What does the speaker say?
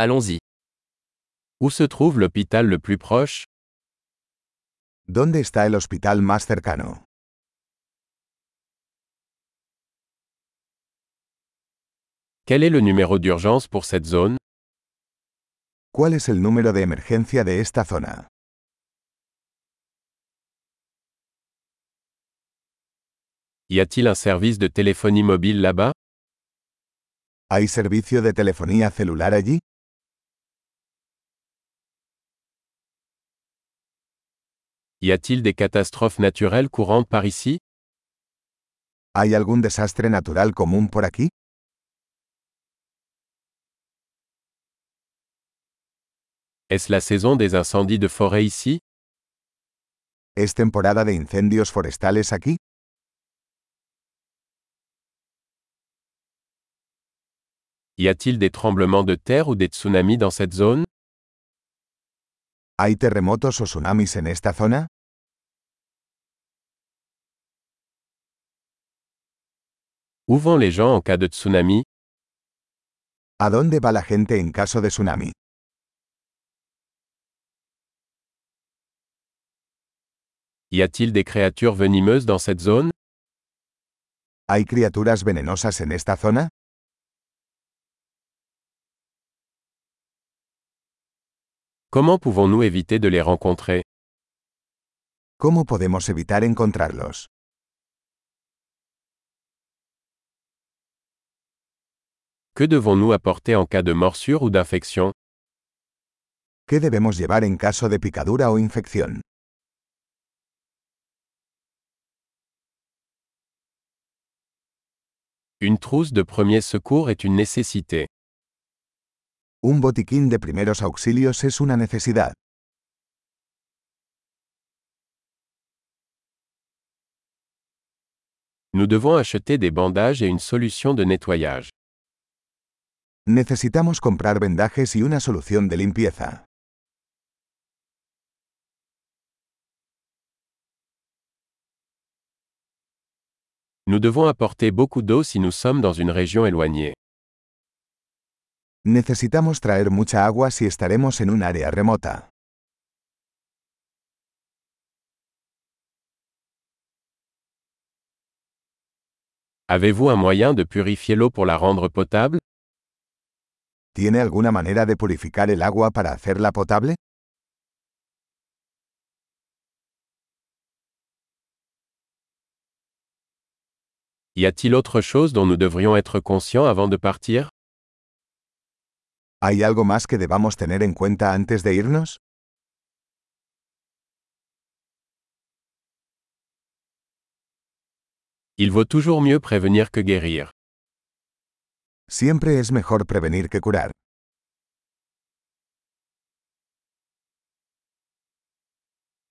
Allons-y. Où se trouve l'hôpital le plus proche? ¿Dónde está el hospital más cercano? Quel est le numéro d'urgence pour cette zone? ¿Cuál es el número de emergencia de esta zona? Y a-t-il un service de téléphonie mobile là-bas? ¿Hay servicio de telefonía celular allí? Y a-t-il des catastrophes naturelles courantes par ici? ¿Hay algún desastre natural común por aquí? Est-ce la saison des incendies de forêt ici? ¿Es temporada de incendios forestales aquí? Y a-t-il des tremblements de terre ou des tsunamis dans cette zone? ¿Hay terremotos o tsunamis en esta zona? Où vont les gens en cas de tsunami ¿A dónde va la gente en caso de tsunami? Y a-t-il des créatures venimeuses dans cette zone ¿Hay criaturas venenosas en esta zona? Comment pouvons-nous éviter de les rencontrer? ¿Cómo podemos evitar encontrarlos? Que devons-nous apporter en cas de morsure ou d'infection? ¿Qué debemos llevar en caso de picadura o infección? Une trousse de premier secours est une nécessité. Un botiquín de primeros auxilios es una necesidad. Nous devons acheter des bandages et une solution de nettoyage. Necesitamos comprar vendajes y una solución de limpieza. Nous devons apporter beaucoup d'eau si nous sommes dans une région éloignée. Necesitamos traer mucha agua si estaremos en un área remota. Avez-vous un moyen de purifier l'eau pour la rendre potable ¿Tiene alguna manera de purificar el agua para hacerla potable? Y a-t-il autre chose dont nous devrions être conscients avant de partir ¿Hay algo más que debamos tener en cuenta antes de irnos? Il vaut toujours mieux prévenir que guérir. Siempre es mejor prevenir que curar.